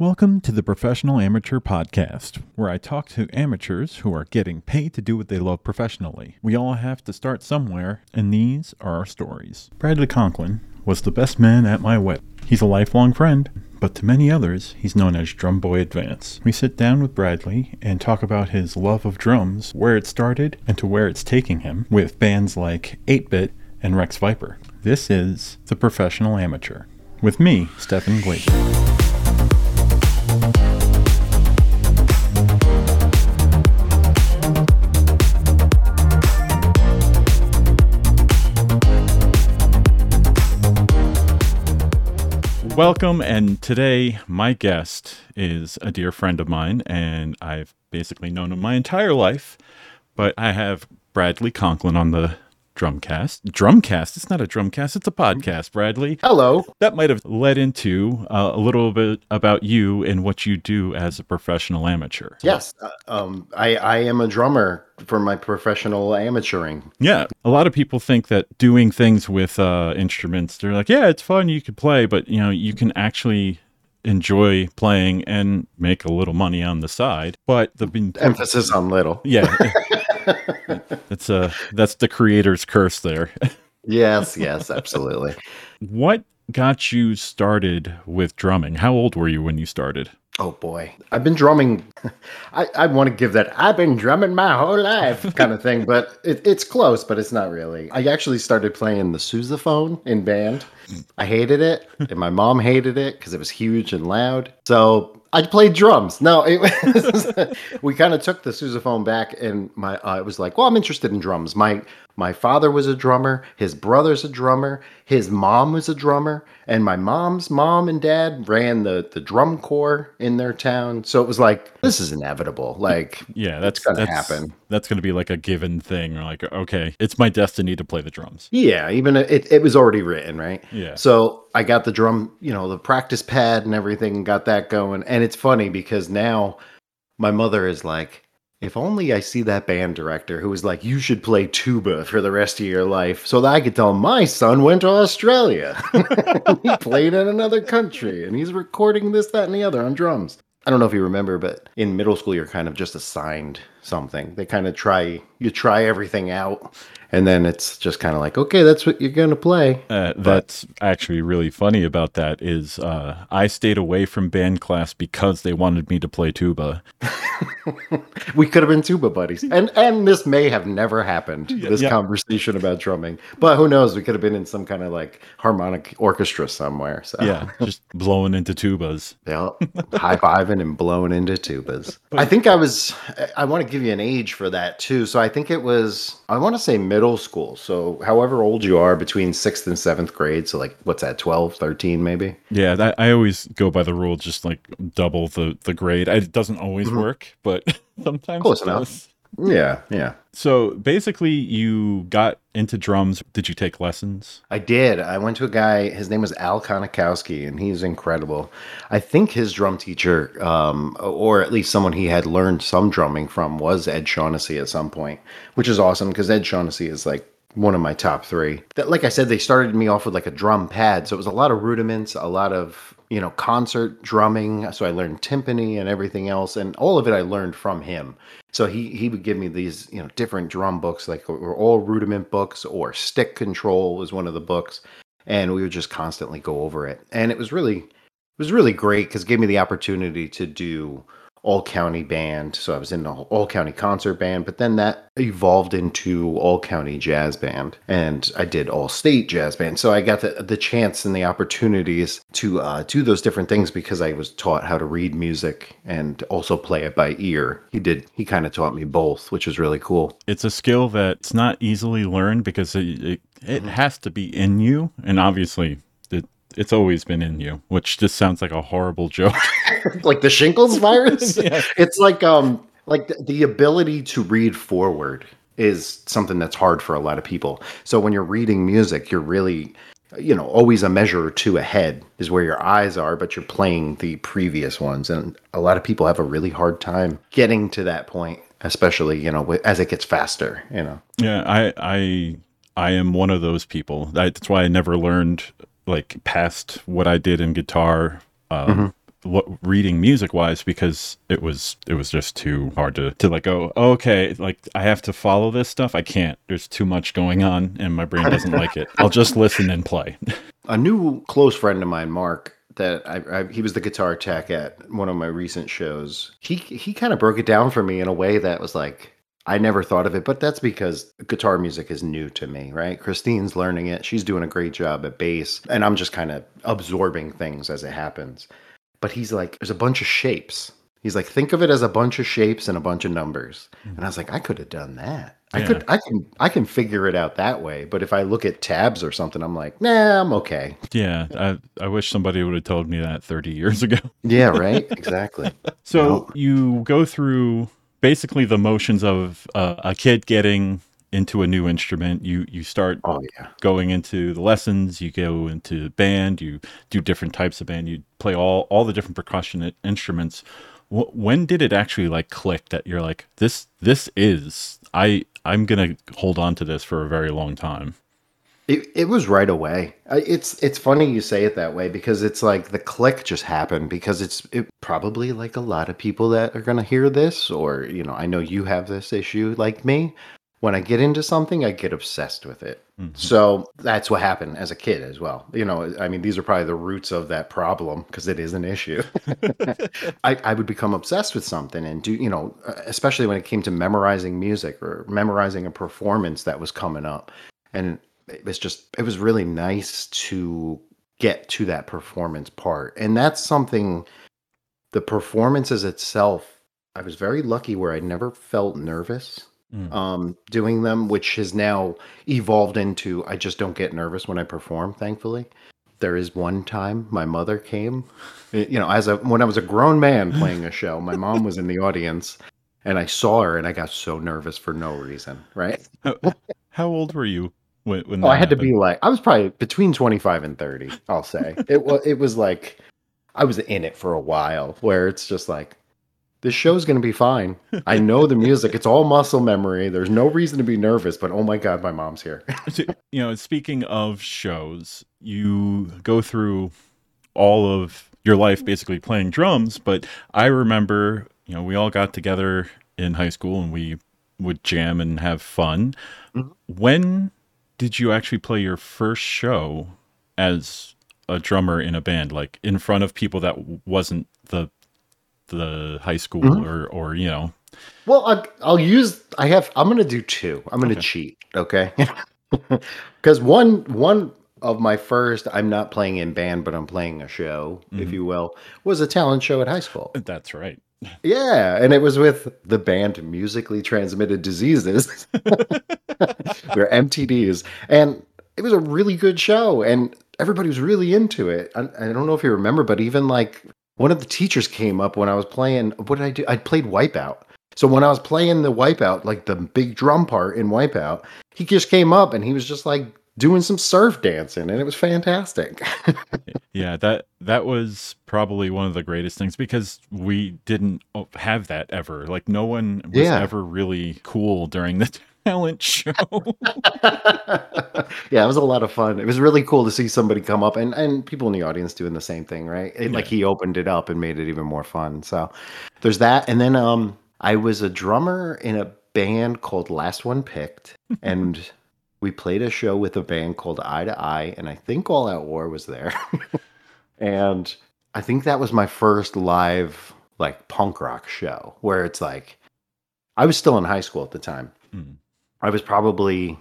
Welcome to the Professional Amateur Podcast, where I talk to amateurs who are getting paid to do what they love professionally. We all have to start somewhere, and these are our stories. Bradley Conklin was the best man at my wedding. He's a lifelong friend, but to many others, he's known as Drum Boy Advance. We sit down with Bradley and talk about his love of drums, where it started, and to where it's taking him, with bands like Ate Bit and Rex Viper. This is The Professional Amateur, with me, Stefan Glazer. Welcome, and today my guest is a dear friend of mine, and I've basically known him my entire life. But I have Bradley Conklin on the Drumcast. Drumcast? It's not a Drumcast, it's a podcast, Bradley. Hello. That might have led into uh, a little bit about you and what you do as a professional amateur. Yes, uh, um, I, I am a drummer for my professional amateuring. Yeah. A lot of people think that doing things with uh, instruments, they're like, yeah, it's fun, you can play, but you know, you can actually enjoy playing and make a little money on the side. But the emphasis on little. Yeah. that's uh that's the creator's curse there. yes, yes, absolutely. What got you started with drumming? How old were you when you started? Oh boy, I've been drumming. I, I want to give that I've been drumming my whole life kind of thing, but it, it's close, but it's not really. I actually started playing the sousaphone in band. I hated it, and my mom hated it because it was huge and loud. So I played drums. No, was, we kind of took the sousaphone back, and my uh, I was like, well, I'm interested in drums. My my father was a drummer. His brother's a drummer. His mom was a drummer, and my mom's mom and dad ran the the drum corps in their town. So it was like this is inevitable. Like yeah, that's gonna happen. That's gonna be like a given thing. Or like okay, it's my destiny to play the drums. Yeah, even it it was already written, right? Yeah. So I got the drum, you know, the practice pad and everything, got that going, and it's funny because now my mother is like if only I see that band director who was like, you should play tuba for the rest of your life, so that I could tell my son went to Australia. he played in another country and he's recording this, that, and the other on drums. I don't know if you remember, but in middle school, you're kind of just assigned something. They kind of try, you try everything out and then it's just kind of like okay that's what you're gonna play. Uh, that's actually really funny about that is uh, i stayed away from band class because they wanted me to play tuba. We could have been tuba buddies. And and this may have never happened this yeah. conversation about drumming. But who knows we could have been in some kind of like harmonic orchestra somewhere so. Yeah just blowing into tubas. Yeah high-fiving and blowing into tubas. I think i was i want to give you an age for that too. So i think it was i want to say middle middle school. So, however old you are between sixth and seventh grade. So, like, what's that, 12, 13, maybe? Yeah, that, I always go by the rule, just like double the, the grade. It doesn't always mm-hmm. work, but sometimes close enough. Yeah, yeah. So basically, you got into drums. Did you take lessons? I did. I went to a guy. His name was Al Konikowski, and he's incredible. I think his drum teacher, um, or at least someone he had learned some drumming from, was Ed Shaughnessy at some point, which is awesome because Ed Shaughnessy is like one of my top three. That, like I said, they started me off with like a drum pad, so it was a lot of rudiments, a lot of you know concert drumming. So I learned timpani and everything else, and all of it I learned from him. So he he would give me these you know different drum books, like were all rudiment books, or stick control was one of the books, and we would just constantly go over it, and it was really it was really great because gave me the opportunity to do all county band. So I was in the all county concert band, but then that evolved into all county jazz band, and I did all state jazz band. So I got the, the chance and the opportunities to uh, do those different things because I was taught how to read music and also play it by ear. He did. He kind of taught me both, which was really cool. It's a skill that's not easily learned because it, it, it mm-hmm. has to be in you, and obviously it's always been in you, which just sounds like a horrible joke. like the shingles virus. yeah. It's like um like the, the ability to read forward is something that's hard for a lot of people. So when you're reading music, you're really you know always a measure or two ahead is where your eyes are but you're playing the previous ones and a lot of people have a really hard time getting to that point especially you know as it gets faster you know yeah i i i am one of those people that's why i never learned like past what I did in guitar um, mm-hmm. what reading music wise because it was it was just too hard to to like go. Okay like I have to follow this stuff? I can't. There's too much going on and my brain doesn't like it. I'll just listen and play. A new close friend of mine Mark that I, I, he was the guitar tech at one of my recent shows he he kind of broke it down for me in a way that was like I never thought of it, but that's because guitar music is new to me, right? Christine's learning it. She's doing a great job at bass, and I'm just kind of absorbing things as it happens. But he's like, there's a bunch of shapes. He's like, think of it as a bunch of shapes and a bunch of numbers. Mm-hmm. And I was like, I could have done that. I could I can I can figure it out that way. But if I look at tabs or something, I'm like, nah, I'm okay. Yeah. I, I wish somebody would have told me that 30 years ago. yeah, right? Exactly. so you go through basically the motions of uh, a kid getting into a new instrument. You you start oh, yeah. going into the lessons. You go into band. You do different types of band. You play all all the different percussion instruments. W- when did it actually like click that you're like this this is I I'm gonna hold on to this for a very long time. It, it was right away. It's it's funny you say it that way because it's like the click just happened because it's it probably like a lot of people that are going to hear this or you know I know you have this issue like me. When I get into something, I get obsessed with it. Mm-hmm. So that's what happened as a kid as well. You know, I mean, these are probably the roots of that problem because it is an issue. I, I would become obsessed with something and do, you know, especially when it came to memorizing music or memorizing a performance that was coming up. And it was just it was really nice to get to that performance part. And that's something the performances itself i was very lucky where i never felt nervous mm. um, doing them which has now evolved into i just don't get nervous when i perform thankfully. There is one time my mother came eh, you know as a when i was a grown man playing a show my mom was in the audience and i saw her and i got so nervous for no reason right? How, how old were you when, when oh, I had happened. to be like, I was probably between 25 and 30, I'll say. it was, it was like, I was in it for a while where it's just like, this show's going to be fine. I know the music. It's all muscle memory. There's no reason to be nervous, but oh my God, my mom's here. you know, speaking of shows, you go through all of your life basically playing drums, but I remember, you know, we all got together in high school and we would jam and have fun. Mm-hmm. When did you actually play your first show as a drummer in a band, like in front of people that wasn't the the high school mm-hmm. or or you know? Well, I'll, I'll use. I have. I'm going to do two. I'm going to okay. cheat. Okay, because one one of my first, I'm not playing in band, but I'm playing a show, mm-hmm. if you will, was a talent show at high school. That's right. Yeah, and it was with the band Musically Transmitted Diseases. We're MTDs, and it was a really good show, and everybody was really into it. I, I, don't know if you remember, but even like one of the teachers came up when I was playing. What did I do? I played Wipeout. So when I was playing the Wipeout, like the big drum part in Wipeout, he just came up and he was just like doing some surf dancing and it was fantastic. yeah, that that was probably one of the greatest things because we didn't have that ever. Like no one was yeah. ever really cool during the talent show. yeah, it was a lot of fun. It was really cool to see somebody come up and and people in the audience doing the same thing, right? It, yeah. Like he opened it up and made it even more fun. So there's that and then um I was a drummer in a band called Last One Picked and we played a show with a band called Eye to Eye, and I think All Out War was there. and I think that was my first live like punk rock show where it's like I was still in high school at the time. Mm. I was probably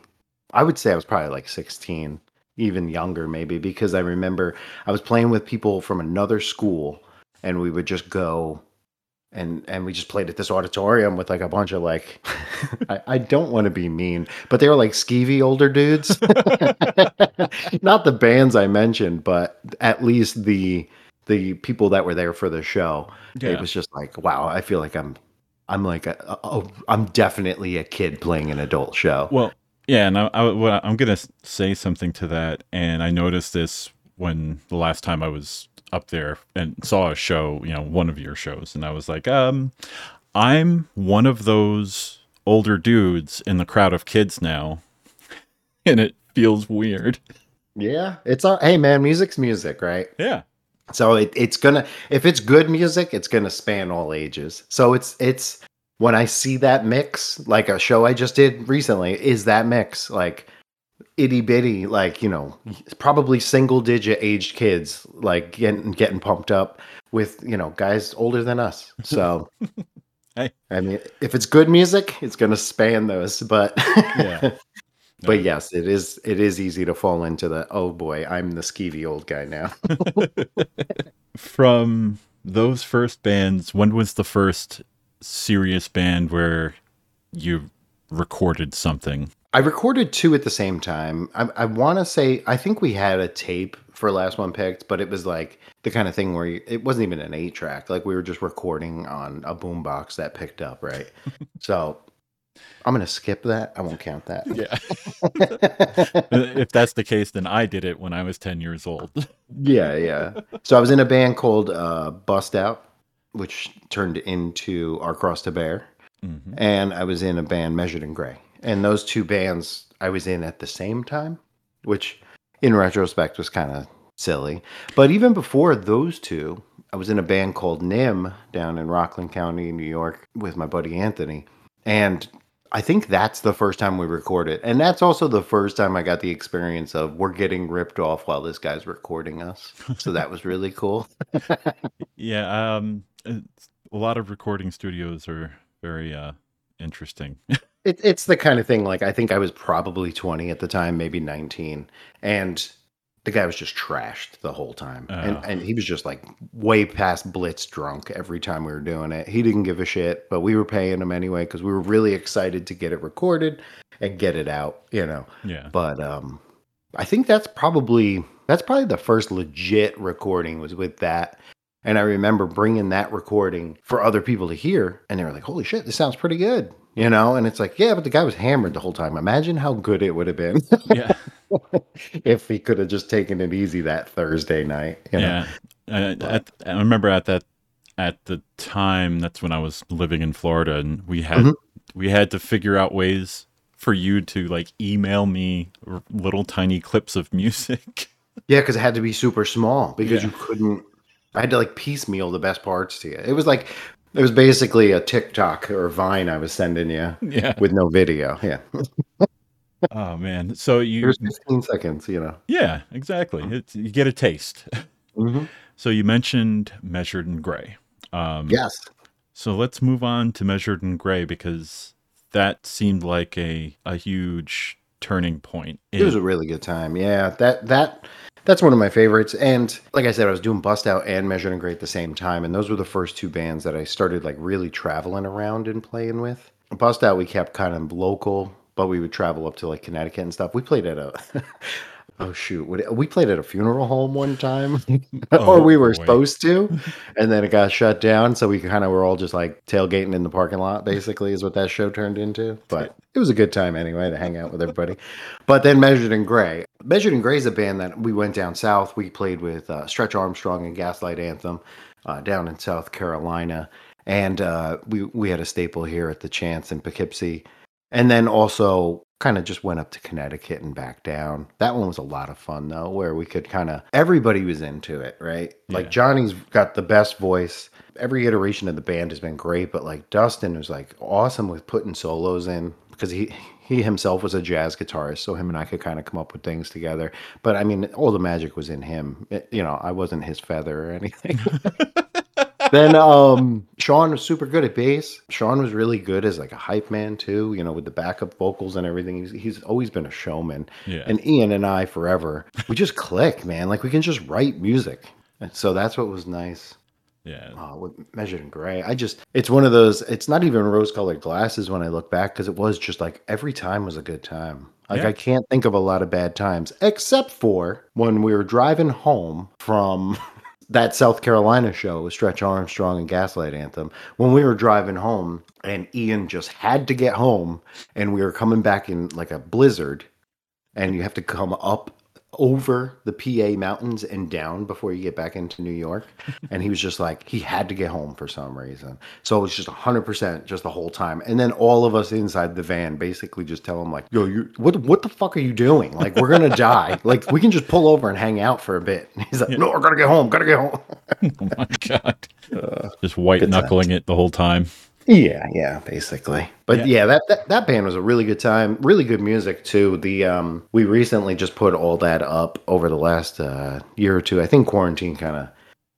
I would say I was probably like 16, even younger maybe because I remember I was playing with people from another school and we would just go and and we just played at this auditorium with like a bunch of like I, I don't want to be mean, but they were like skeevy older dudes. Not the bands I mentioned, but at least the the people that were there for the show. Yeah. It was just like, wow, I feel like I'm I'm like a, a, I'm definitely a kid playing an adult show. Well, yeah, and I, I, I'm gonna say something to that, and I noticed this when the last time I was up there and saw a show, you know, one of your shows, and I was like, um, I'm one of those older dudes in the crowd of kids now, and it feels weird. Yeah, it's all. Hey, man, music's music, right? Yeah, So it, it's gonna if it's good music, it's gonna span all ages. So it's it's when I see that mix, like a show I just did recently, is that mix like itty bitty, like you know, probably single digit aged kids, like getting getting pumped up with you know guys older than us. So, Hey. I mean, if it's good music, it's gonna span those. But Yeah. but yes, it is it is easy to fall into the oh boy, I'm the skeevy old guy now. From those first bands, when was the first serious band where you recorded something? I recorded two at the same time. I, I want to say I think we had a tape for last one picked, but it was like the kind of thing where you, it wasn't even an eight track. Like we were just recording on a boombox that picked up, right? so I'm gonna skip that. I won't count that. Yeah. if that's the case, then I did it when I was 10 years old. yeah, yeah. So I was in a band called uh, Bust Out, which turned into Our Cross to Bear, Mhm. and I was in a band Measured in Gray. And those two bands I was in at the same time, which in retrospect was kind of silly. But even before those two, I was in a band called Nim down in Rockland County, New York, with my buddy Anthony. And I think that's the first time we recorded. And that's also the first time I got the experience of we're getting ripped off while this guy's recording us. So that was really cool. Yeah. Um, it's, a lot of recording studios are very uh, interesting. It, it's the kind of thing like I think I was probably 20 at the time, maybe 19. And the guy was just trashed the whole time. And, Oh. and he was just like way past blitz drunk every time we were doing it. He didn't give a shit, but we were paying him anyway because we were really excited to get it recorded and get it out, you know. yeah. But um I think that's probably that's probably the first legit recording was with that. And I remember bringing that recording for other people to hear and they were like, "Holy shit, this sounds pretty good." You know, and it's like, "Yeah, but the guy was hammered the whole time. Imagine how good it would have been Yeah. if he could have just taken it easy that Thursday night, you know. Yeah. Uh, at, I remember at that at the time that's when I was living in Florida and we had Mhm. we had to figure out ways for you to like email me little tiny clips of music. Yeah, because it had to be super small because Yeah. you couldn't. I had to like piecemeal the best parts to you. It was like it was basically a TikTok or Vine I was sending you yeah. with no video. Yeah, Oh man. So you here's 15 seconds. You know. Yeah, exactly. It's, you get a taste. Mm-hmm. So you mentioned Measured in Gray. Um, Yes. So let's move on to Measured in Gray because that seemed like a, a huge turning point. It was a really good time. Yeah, that that that's one of my favorites. And like I said, I was doing Bust Out and Measured in Gray at the same time, and those were the first two bands that I started like really traveling around and playing with. Bust Out we kept kind of local, but we would travel up to like Connecticut and stuff. We played at a oh shoot, we played at a funeral home one time, or we were boy. supposed to, and then it got shut down. So we kind of were all just like tailgating in the parking lot. Basically, is what that show turned into. But it was a good time anyway to hang out with everybody. But then Measured in Gray. Measured in Gray is a band that we went down south. We played with uh, Stretch Armstrong and Gaslight Anthem uh, down in South Carolina. And uh, we, we had a staple here at the Chance in Poughkeepsie. And then also kind of just went up to Connecticut and back down. That one was a lot of fun though, where we could kind of, everybody was into it, right? Like Johnny's got the best voice. Every iteration of the band has been great, but like Dustin was like awesome with putting solos in because he he himself was a jazz guitarist, so him and I could kind of come up with things together. But I mean, all the magic was in him. It- you know, I wasn't his feather or anything. then um Sean was super good at bass. Sean was really good as like a hype man too, you know, with the backup vocals and everything. He's, he's always been a showman. Yeah. And Ian and I forever, we just click, man. Like we can just write music. And so that's what was nice. yeah. Oh, with measured in gray. I just it's one of those it's not even rose colored glasses when I look back because it was just like every time was a good time. Like Yeah. I can't think of a lot of bad times except for when we were driving home from that South Carolina show with Stretch Armstrong and Gaslight Anthem. When we were driving home and Ian just had to get home and we were coming back in like a blizzard and you have to come up over the PA mountains and down before you get back into New York. And he was just like, he had to get home for some reason. So it was just 100% just the whole time. And then all of us inside the van basically just tell him, like, yo, you, what, what the fuck are you doing? Like, we're going to die. Like, we can just pull over and hang out for a bit. And he's like, no, we're going to get home. Got to get home. oh my God. Uh, just white knuckling it the whole time. Yeah, yeah, basically. But yeah. yeah, that, that that band was a really good time. Really good music too. The um we recently just put all that up over the last uh year or two. I think quarantine kind of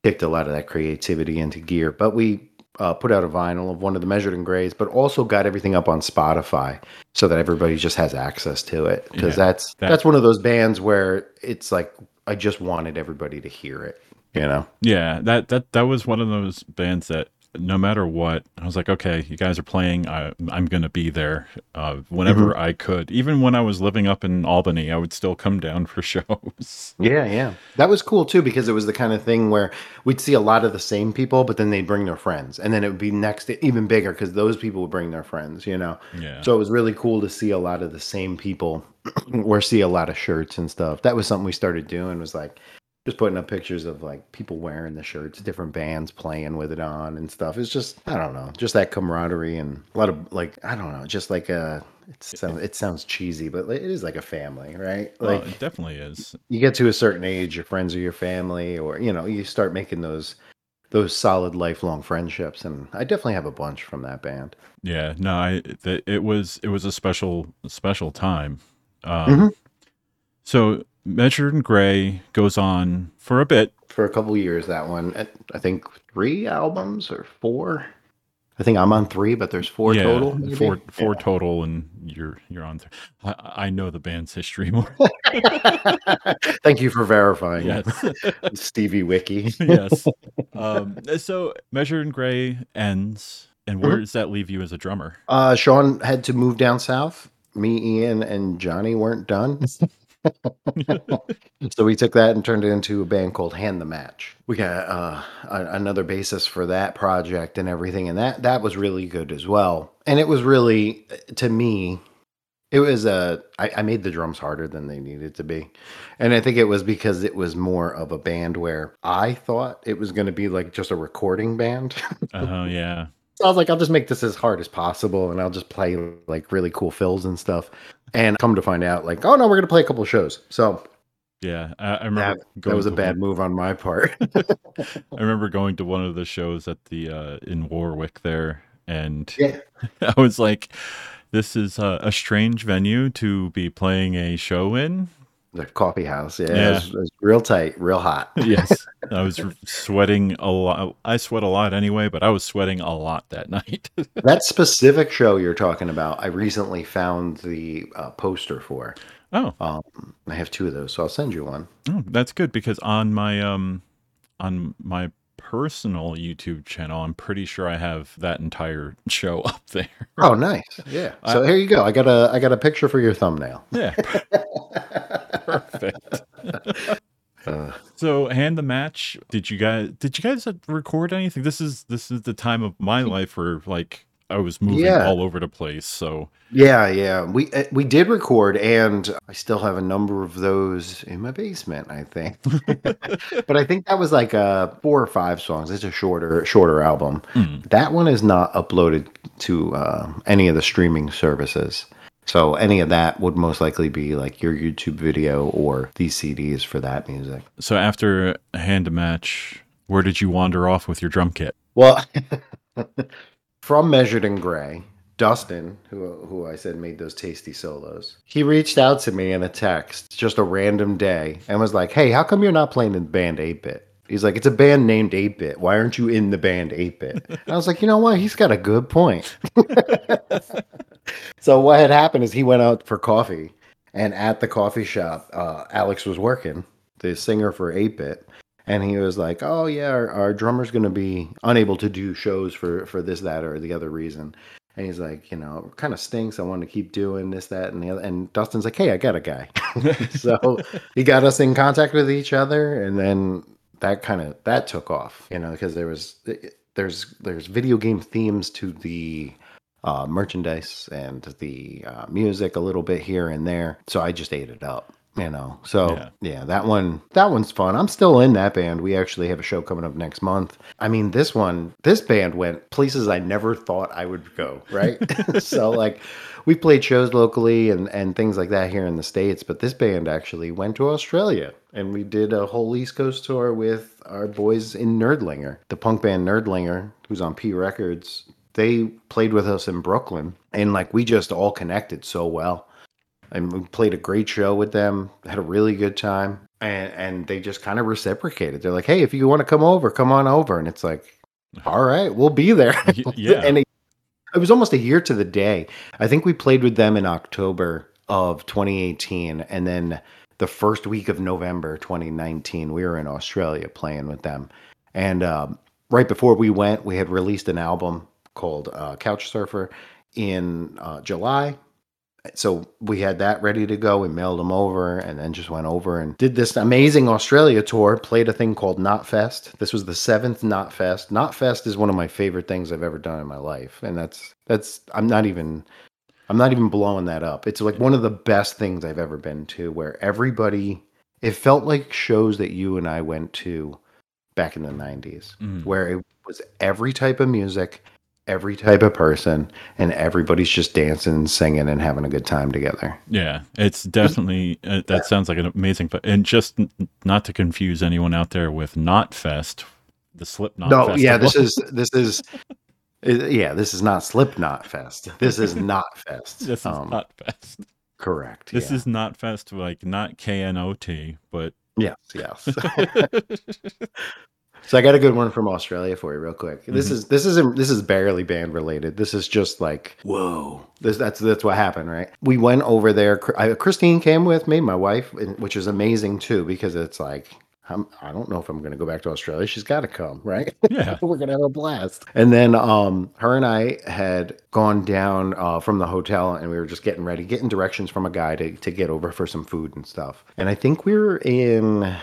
kicked a lot of that creativity into gear. But we uh, put out a vinyl of one of the Measured in Grays, but also got everything up on Spotify so that everybody just has access to it. Because yeah, that's that, that's one of those bands where it's like I just wanted everybody to hear it. You know? Yeah, that that that was one of those bands that no matter what, I was like, okay, you guys are playing. I, am going to be there uh, whenever mm-hmm. I could. Even when I was living up in Albany, I would still come down for shows. Yeah, yeah. That was cool too because it was the kind of thing where we'd see a lot of the same people, but then they'd bring their friends. And then it would be next even bigger because those people would bring their friends, you know? Yeah. So it was really cool to see a lot of the same people or see a lot of shirts and stuff. That was something we started doing was like, just putting up pictures of like people wearing the shirts, different bands playing with it on and stuff. It's just I don't know, just that camaraderie and a lot of like I don't know, just like a it sounds it sounds cheesy, but it is like a family, right? Like well, it definitely is. You get to a certain age, your friends are your family, or you know, you start making those those solid lifelong friendships, and I definitely have a bunch from that band. Yeah, no, I it was it was a special special time. Um, mm-hmm. So Measured in Gray goes on for a bit. For a couple years, that one. I think three albums or four. I think I'm on three, but there's four yeah, total. Maybe? Four, four yeah. total, and you're you're on. Th- I, I know the band's history more. Thank you for verifying. Yes, Stevie Wiki. yes. Um, so Measured in Gray ends, and where mm-hmm. does that leave you as a drummer? Uh, Sean had to move down south. Me, Ian, and Johnny weren't done. so we took that and turned it into a band called Hand the Match. We got uh, a, another basis for that project and everything, and that that was really good as well. And it was really, to me, it was a. I, I made the drums harder than they needed to be, and I think it was because it was more of a band where I thought it was going to be like just a recording band. Oh uh, yeah. So I was like, I'll just make this as hard as possible, and I'll just play like really cool fills and stuff. And come to find out, like, oh no, we're gonna play a couple shows. So yeah, I, I remember that, that was a bad one. move on my part. I remember going to one of the shows at the uh, in Warwick there, and yeah. I was like, "This is a, a strange venue to be playing a show in." The coffee house, yeah, yeah. It, was, it, was, real tight, real hot. yes, I was sweating a lot. I sweat a lot anyway, but I was sweating a lot that night. that specific show you're talking about, I recently found the uh, poster for. Oh, um, I have two of those, so I'll send you one. Oh, that's good because on my um, on my personal YouTube channel, I'm pretty sure I have that entire show up there. Oh, nice. Yeah. So I, here you go. I got a I got a picture for your thumbnail. Yeah. Perfect. Uh, so hand the match. Did you guys did you guys record anything? This is this is the time of my life where like I was moving yeah. all over the place. So yeah, yeah, we uh, we did record, and I still have a number of those in my basement. I think, but I think that was like uh four or five songs. It's a shorter shorter album. Mm. That one is not uploaded to uh, any of the streaming services. So any of that would most likely be like your YouTube video or these CDs for that music. So after a Hand the Match, where did you wander off with your drum kit? Well, from Measured in Gray, Dustin, who who I said made those tasty solos, he reached out to me in a text just a random day and was like, "Hey, how come you're not playing in the band Ate Bit?" He's like, "It's a band named Ate Bit. Why aren't you in the band Ate Bit?" I was like, "You know what? He's got a good point." so what had happened is he went out for coffee, and at the coffee shop, uh, Alex was working, the singer for Ate Bit, and he was like, "Oh yeah, our, our drummer's going to be unable to do shows for for this, that, or the other reason." And he's like, you know, kind of stinks. I want to keep doing this, that, and the other. And Dustin's like, hey, I got a guy. so he got us in contact with each other, and then that kind of that took off, you know, because there was there's there's video game themes to the uh, merchandise and the uh, music a little bit here and there. So I just ate it up. You know so Yeah. yeah. that one that one's fun. I'm still in that band. We actually have a show coming up next month. I mean this one this band went places i never thought i would go right? So like we played shows locally and and things like that here in the states but this band actually went to australia and we did a whole east coast tour with our boys in nerdlinger. The punk band nerdlinger who's on p records they played with us in brooklyn and like we just all connected so well and we played a great show with them had a really good time and and they just kind of reciprocated. They're like hey if you want to come over come on over. And it's like all right we'll be there. Yeah. and it, it was almost a year to the day. I think we played with them in october of 2018 and then the first week of november 2019 we were in australia playing with them. And um, right before we went we had released an album called uh, couch surfer in uh, july so we had that ready to go. We mailed them over and then just went over and did this amazing Australia tour. Played a thing called Not Fest. This was the seventh Not Fest. Not Fest is one of my favorite things I've ever done in my life, and that's that's I'm not even I'm not even blowing that up. It's like one of the best things I've ever been to, where everybody it felt like shows that you and I went to back in the 90s, Mm. where it was every type of music, every type of person, and everybody's just dancing and singing and having a good time together. Yeah, it's definitely uh, that sounds like an amazing. fe- And just n- not to confuse anyone out there with Not Fest, the Slipknot. no, festival. yeah, this is this is uh, yeah, this is not Slipknot Fest. This is not Fest. this is Um, Not Fest. correct. This yeah. is Not Fest, like not K N O T, but yes, yes. So I got a good one from Australia for you, real quick. This Mhm. is this isn't this is barely band related. This is just like whoa. This that's that's what happened, right? We went over there. I, Christine came with me, my wife, which is amazing too because it's like I'm, I don't know if I'm going to go back to Australia. She's got to come, right? yeah, We're gonna have a blast. And then um, her and I had gone down uh, from the hotel, and we were just getting ready, getting directions from a guy to to get over for some food and stuff. And I think we were in.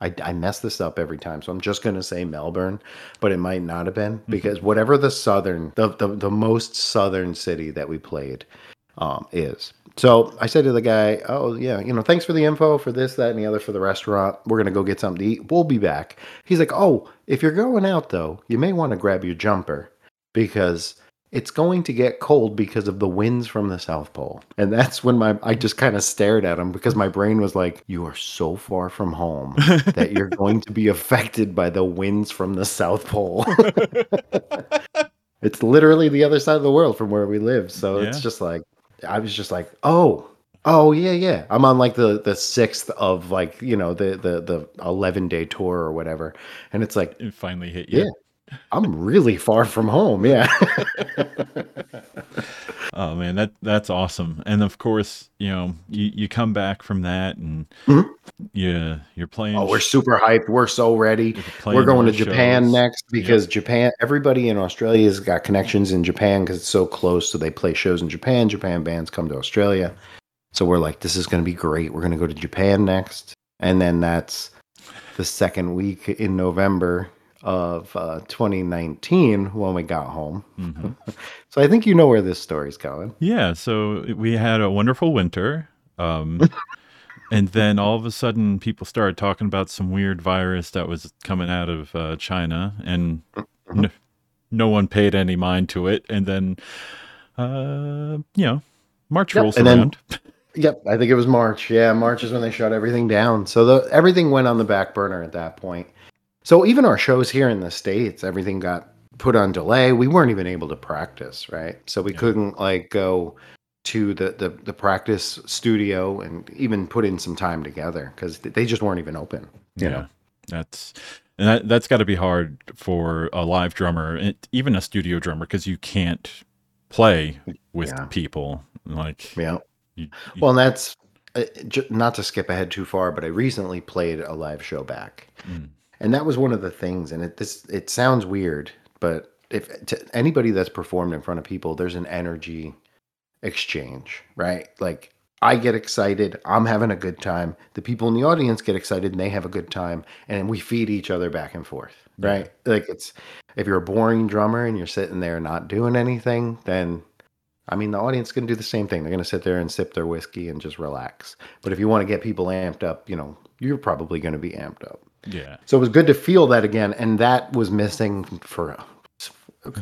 I, I mess this up every time, so I'm just gonna say Melbourne, but it might not have been because whatever the southern, the the, the most southern city that we played um, is. So I said to the guy, "Oh yeah, you know, thanks for the info for this, that, and the other for the restaurant. We're gonna go get something to eat. We'll be back." He's like, "Oh, if you're going out though, you may want to grab your jumper because it's going to get cold because of the winds from the South Pole." And that's when my I just kind of stared at him because my brain was like, "You are so far from home that you're going to be affected by the winds from the South Pole." it's literally the other side of the world from where we live. So it's just like I was just like, oh, oh yeah, yeah. I'm on like the the sixth of like you know the the the eleven day tour or whatever, and it's like it finally hit you. I'm really far from home. Yeah, Oh man, that that's awesome. And of course, you know, you, you come back from that and Mhm. yeah, you're playing. oh, we're super hyped. We're so ready. We're going to Japan shows. next because Japan. Everybody in Australia has got connections in Japan because it's so close. So they play shows in Japan. Japan bands come to Australia. So we're like, this is going to be great. We're going to go to Japan next, and then that's the second week in November of uh, 2019 when we got home. Mhm. So I think you know where this story's going. Yeah, so we had a wonderful winter. Um, and then all of a sudden, people started talking about some weird virus that was coming out of uh, China, and Mm-hmm. n- no one paid any mind to it. And then, uh, you know, March Yep, rolls and then- around. Yep, I think it was March. Yeah, March is when they shut everything down. So the everything went on the back burner at that point. So even our shows here in the states, everything got put on delay. We weren't even able to practice, right? So we Yeah. couldn't like go to the, the the practice studio and even put in some time together because they just weren't even open. You yeah, know, that's and that that's got to be hard for a live drummer, and even a studio drummer, because you can't play with Yeah. people like. yeah. You, you- Well, and that's uh, j- not to skip ahead too far, but I recently played a live show back, Mm. And that was one of the things. And it this it sounds weird, but if to anybody that's performed in front of people, there's an energy exchange, right? Like I get excited, I'm having a good time. The people in the audience get excited and they have a good time, and we feed each other back and forth, right? Like it's if you're a boring drummer and you're sitting there not doing anything, then I mean, the audience to do the same thing. They're going to sit there and sip their whiskey and just relax. But if you want to get people amped up, you know, you're probably going to be amped up. Yeah. So it was good to feel that again, and that was missing for.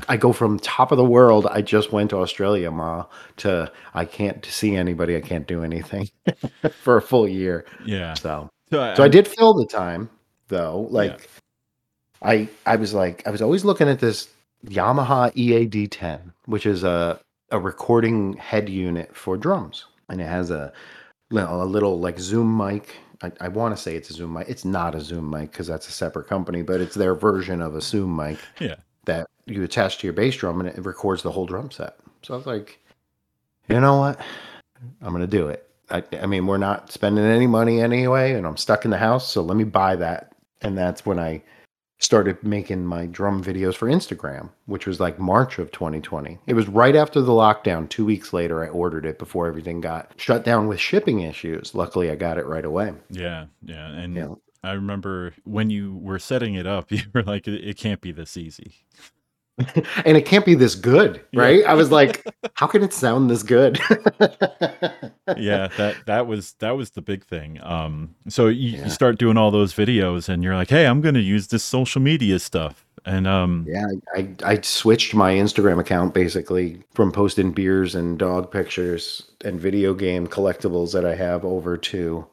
I go from top of the world. I just went to Australia, ma, to I can't see anybody. I can't do anything for a full year. Yeah. So, So I, so I did fill the time though. Like, Yeah. I I was like I was always looking at this Yamaha EAD 10, which is a a recording head unit for drums, and it has a a little like Zoom mic. I, I want to say it's a Zoom mic. It's not a Zoom mic because that's a separate company, but it's their version of a Zoom mic Yeah. that you attach to your bass drum and it records the whole drum set. So I was like, you know what? I'm gonna do it. I, I mean, we're not spending any money anyway, and I'm stuck in the house, so let me buy that. And that's when I started making my drum videos for Instagram, which was like March of 2020. It was right after the lockdown. Two weeks later, I ordered it before everything got shut down with shipping issues. Luckily, I got it right away. Yeah. Yeah. And Yeah. I remember when you were setting it up, you were like, it, it can't be this easy. and it can't be this good, Yeah. right? I was like, how can it sound this good? yeah that that was that was the big thing um so you, Yeah. you start doing all those videos and you're like hey i'm gonna use this social media stuff and um Yeah, I, I switched my Instagram account basically from posting beers and dog pictures and video game collectibles that I have over to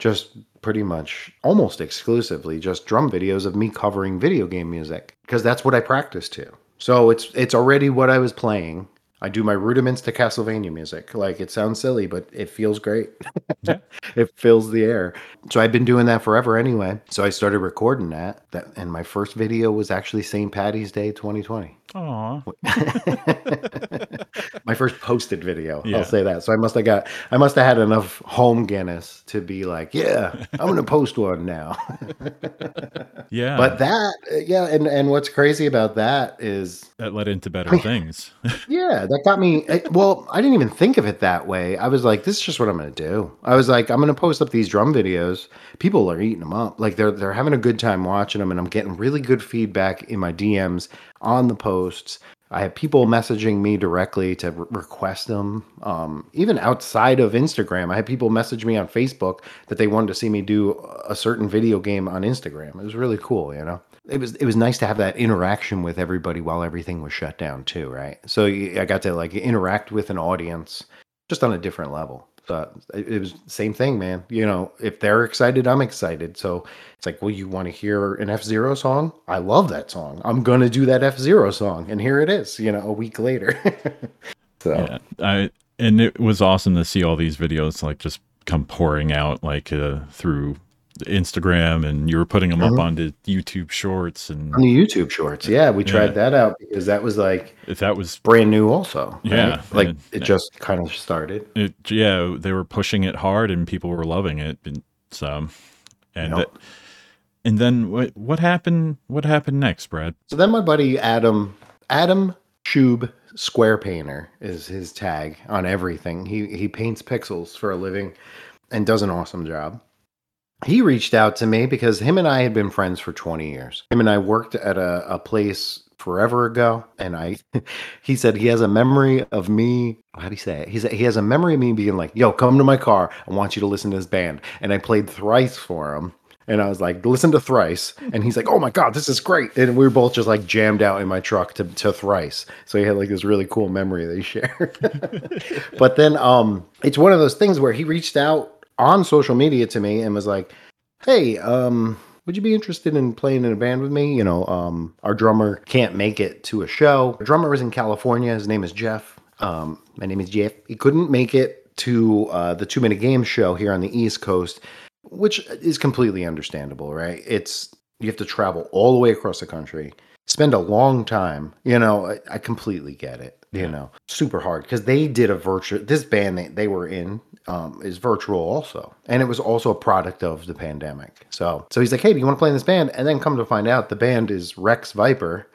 just pretty much almost exclusively just drum videos of me covering video game music because that's what I practice to. So it's it's already what I was playing. I do my rudiments to Castlevania music. Like it sounds silly, but it feels great. Yeah. it fills the air. So I've been doing that forever anyway. So I started recording that. That and my first video was actually St. Patty's Day 2020. Aw. my first posted video. Yeah. I'll say that. So I must have got I must have had enough home Guinness to be like, yeah, I'm gonna post one now. yeah but that yeah, and and what's crazy about that is that led into better things yeah, that got me. I- Well, I didn't even think of it that way. I was like, this is just what I'm going to do. I was like, I'm going to post up these drum videos. People are eating them up. Like they're they're having a good time watching them, and I'm getting really good feedback in my DMs on the posts. I have people messaging me directly to re- request them. Um, even outside of Instagram, I had people message me on Facebook that they wanted to see me do a certain video game on Instagram. It was really cool, you know it was it was nice to have that interaction with everybody while everything was shut down too, right? So I got to like interact with an audience just on a different level. So it it was same thing, man. You know, if they're excited, I'm excited. So it's like, well, you want to hear an F Zero song? I love that song. I'm gonna do that F Zero song, and here it is. You know, a week later. so yeah i and it was awesome to see all these videos like just come pouring out like uh, through instagram and you were putting them Mhm. up onto youtube shorts and on the YouTube shorts, yeah, we tried Yeah. that out because that was like if that was brand new, also. right? Yeah, like and- it just kind of started. it yeah they were pushing it hard and people were loving it and so and Yep. that- and then what what happened what happened next brad So then my buddy Adam, Adam Shub Square Painter is his tag on everything. He he paints pixels for a living and does an awesome job. He reached out to me because him and I had been friends for 20 years. Him and I worked at a, a place forever ago and I he said he has a memory of me how do you say it? He said he has a memory of me being like, "Yo, come to my car. I want you to listen to this band." And I played thrice for him. And I was like, listen to Thrice. And he's like, oh my God, this is great. And we were both just like jammed out in my truck to, to Thrice. So he had like this really cool memory that he shared. but then um, it's one of those things where he reached out on social media to me and was like, hey, um, would you be interested in playing in a band with me? You know, um, our drummer can't make it to a show. Our drummer is in California. His name is Jeff. Um, my name is Jeff. He couldn't make it to uh, the two minute game show here on the East Coast which is completely understandable, right? It's you have to travel all the way across the country, spend a long time. You know, I, I completely get it. You Yeah. know, super hard because they did a virtual. This band they, they were in um, is virtual also, and it was also a product of the pandemic. So, so he's like, "Hey, do you want to play in this band?" And then come to find out, the band is Rex Viper,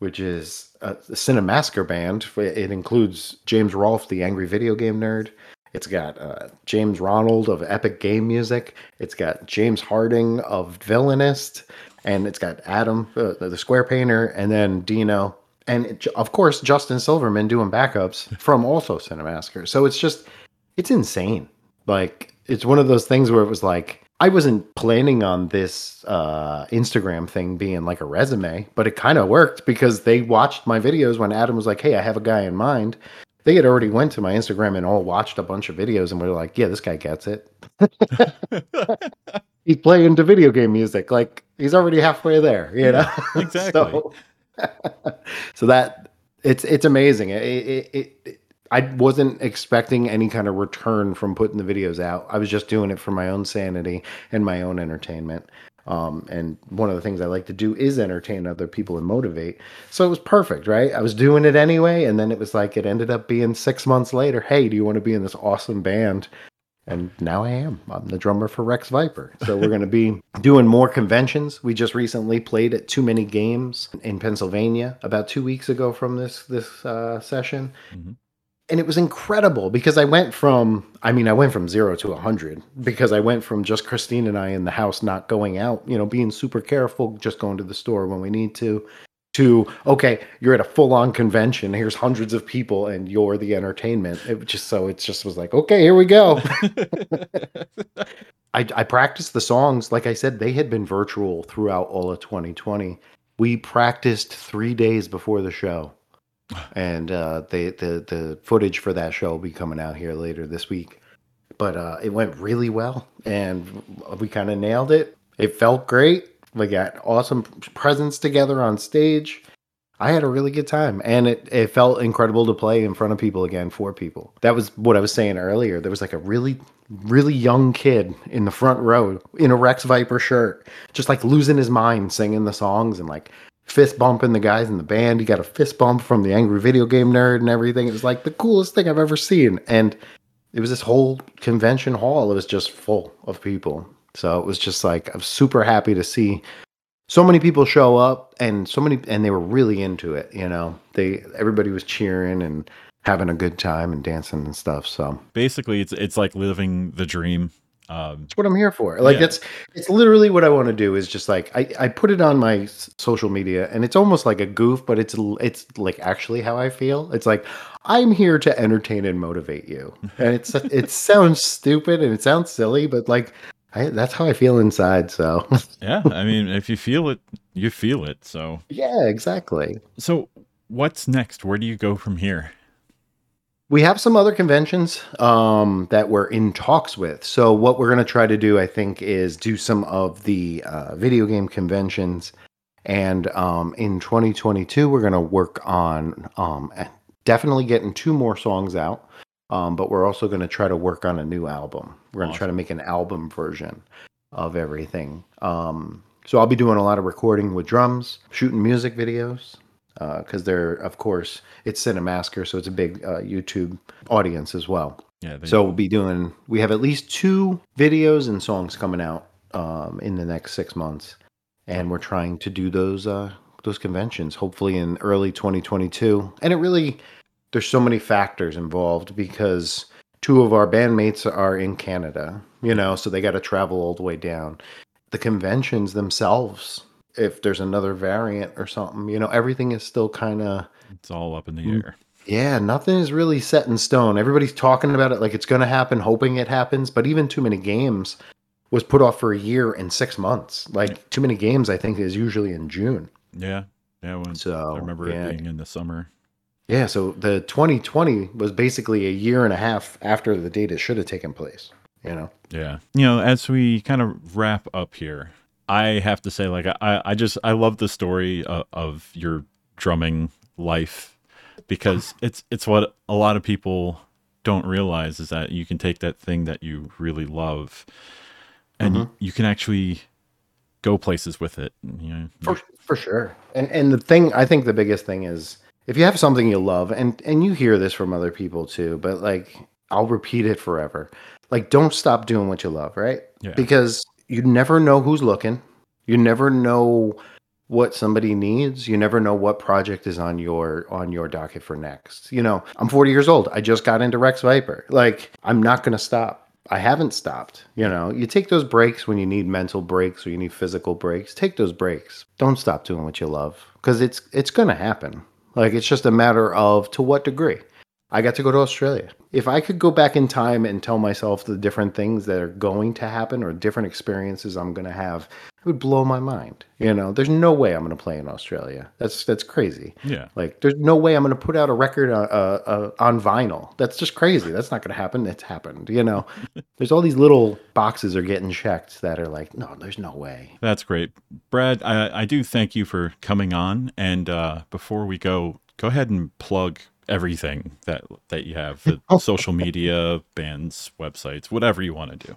which is a, a Cinemassacre band. It includes James Rolfe, the angry video game nerd. It's got uh, James Ronald of Epic Game Music. It's got James Harding of Villainist, and it's got Adam, uh, the Square Painter, and then Dino and it, of course Justin Silverman doing backups from also Cinemassacre. So it's just it's insane. Like it's one of those things where it was like I wasn't planning on this uh, Instagram thing being like a resume, but it kind of worked because they watched my videos when Adam was like, "Hey, I have a guy in mind." They had already went to my Instagram and all watched a bunch of videos and were like, "Yeah, this guy gets it." he's playing the video game music. Like he's already halfway there, you know. exactly. so, so that it's it's amazing. It, it, it, I wasn't expecting any kind of return from putting the videos out. I was just doing it for my own sanity and my own entertainment. Um, and one of the things I like to do is entertain other people and motivate. So it was perfect, right? I was doing it anyway, and then it was like it ended up being six months later. Hey, do you want to be in this awesome band? And now I am. I'm the drummer for Rex Viper. So we're going to be doing more conventions. We just recently played at Too Many Games in Pennsylvania about two weeks ago from this this uh, session. Mm-hmm. And it was incredible because I went from, I mean, I went from zero to a hundred because I went from just Christine and I in the house, not going out, you know, being super careful, just going to the store when we need to, to okay you're at a full-on convention here's hundreds of people and you're the entertainment. It just so it just was like okay here we go. I, I practiced the songs. Like i said they had been virtual throughout all of 2020 we practiced three days before the show. And uh, the, the the footage for that show will be coming out here later this week. But uh, it went really well and we kind of nailed it. It felt great we got awesome presence together on stage. I had a really good time, and it, it felt incredible to play in front of people again for people. That was what I was saying earlier. There was like a really, really young kid in the front row in a Rex Viper shirt, just like losing his mind singing the songs and like fist bumping the guys in the band. He got a fist bump from the angry video game nerd and everything. It was like the coolest thing I've ever seen. And it was this whole convention hall. It was just full of people. So it was just like I'm super happy to see so many people show up and so many and they were really into it, you know. They everybody was cheering and having a good time and dancing and stuff. So basically it's it's like living the dream. Um, That's what I'm here for. Like yeah. it's it's literally what I want to do is just like I, I put it on my social media and it's almost like a goof, but it's it's like actually how I feel. It's like I'm here to entertain and motivate you, and it's it sounds stupid and it sounds silly, but like I, that's how I feel inside. So yeah, I mean, if you feel it, you feel it. So yeah, exactly. So what's next? Where do you go from here? We have some other conventions um, that we're in talks with. So what we're going to try to do, I think, is do some of the uh, video game conventions. And um, in 2022, we're going to work on um, definitely getting two more songs out. Um, but we're also going to try to work on a new album. We're going to awesome. try to make an album version of everything. Um, so I'll be doing a lot of recording with drums, shooting music videos, because uh, they're, of course, it's Cinemassacre, so it's a big uh, YouTube audience as well. Yeah. So we'll be doing. We have at least two videos and songs coming out um, in the next six months, and we're trying to do those uh, those conventions hopefully in early 2022. And it really there's so many factors involved because two of our bandmates are in Canada, you know, so they got to travel all the way down. The conventions themselves, if there's another variant or something, you know, everything is still kind of it's all up in the air. Yeah, nothing is really set in stone. Everybody's talking about it like it's going to happen, hoping it happens, but even too many games was put off for a year and 6 months. Like too many games I think is usually in June. Yeah. Yeah, when so, I remember yeah. it being in the summer. Yeah, so the 2020 was basically a year and a half after the date it should have taken place, you know? Yeah. You know, as we kind of wrap up here, I have to say, like, I, I just, I love the story of, of your drumming life because it's, it's what a lot of people don't realize is that you can take that thing that you really love and mm-hmm. you, you can actually go places with it. You know, for, for sure. And, and the thing, I think the biggest thing is, if you have something you love and and you hear this from other people too but like i'll repeat it forever. Like don't stop doing what you love right? Yeah. because you never know who's looking. You never know what somebody needs. You never know what project is on your on your docket for next. You know i'm 40 years old. I just got into rex viper. Like i'm not going to stop. I haven't stopped you know? You take those breaks when you need mental breaks or you need physical breaks. Take those breaks. Don't stop doing what you love because it's it's going to happen Like it's just a matter of to what degree. I got to go to Australia. If I could go back in time and tell myself the different things that are going to happen or different experiences I'm going to have, it would blow my mind. You know, there's no way I'm going to play in Australia. That's that's crazy. Yeah. Like, there's no way I'm going to put out a record uh, uh, uh, on vinyl. That's just crazy. That's not going to happen. It's happened. You know, there's all these little boxes are getting checked that are like, no, there's no way. That's great. Brad, I, I do thank you for coming on. And uh, before we go, go ahead and plug everything that that you have the social media bands websites whatever you want to do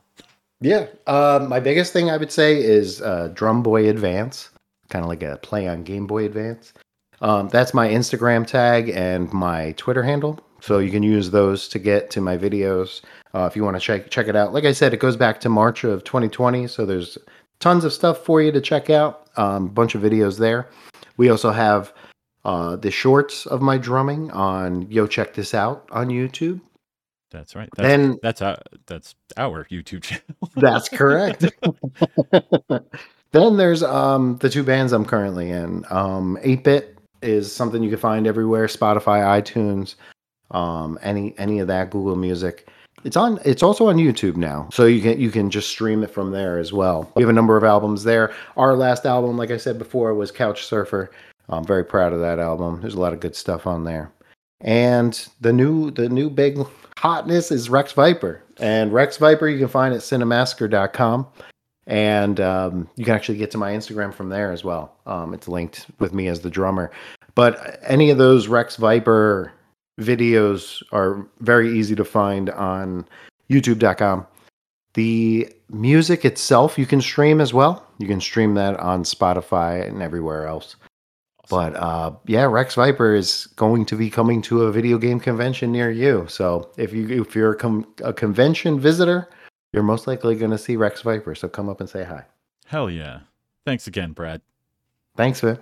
Yeah. Uh, my biggest thing I would say is uh, Drum Boy Advance, kind of like a play on Game Boy Advance. Um, that's my Instagram tag and my Twitter handle. So you can use those to get to my videos uh, if you want to check check it out. Like I said, it goes back to March of 2020, so there's tons of stuff for you to check out. A um, bunch of videos there. We also have uh, the shorts of my drumming on Yo Check This Out on YouTube. that's right that's, Then that's our that's our youtube channel That's correct. then there's um the two bands I'm currently in. Um Ate Bit is something you can find everywhere, Spotify, iTunes, um any any of that Google Music. It's on it's also on YouTube now. So you can you can just stream it from there as well. We have a number of albums there. Our last album, like I said before, was Couch Surfer. I'm very proud of that album. There's a lot of good stuff on there. And the new the new big hotness is Rex Viper. And Rex Viper you can find at cinemassacre.com. And um, you can actually get to my Instagram from there as well. Um, it's linked with me as the drummer. But any of those Rex Viper videos are very easy to find on youtube.com. The music itself you can stream as well. You can stream that on Spotify and everywhere else. But uh, yeah, Rex Viper is going to be coming to a video game convention near you. So if you if you're a, com- a convention visitor, you're most likely going to see Rex Viper. So come up and say hi. hell yeah thanks again brad Thanks, man.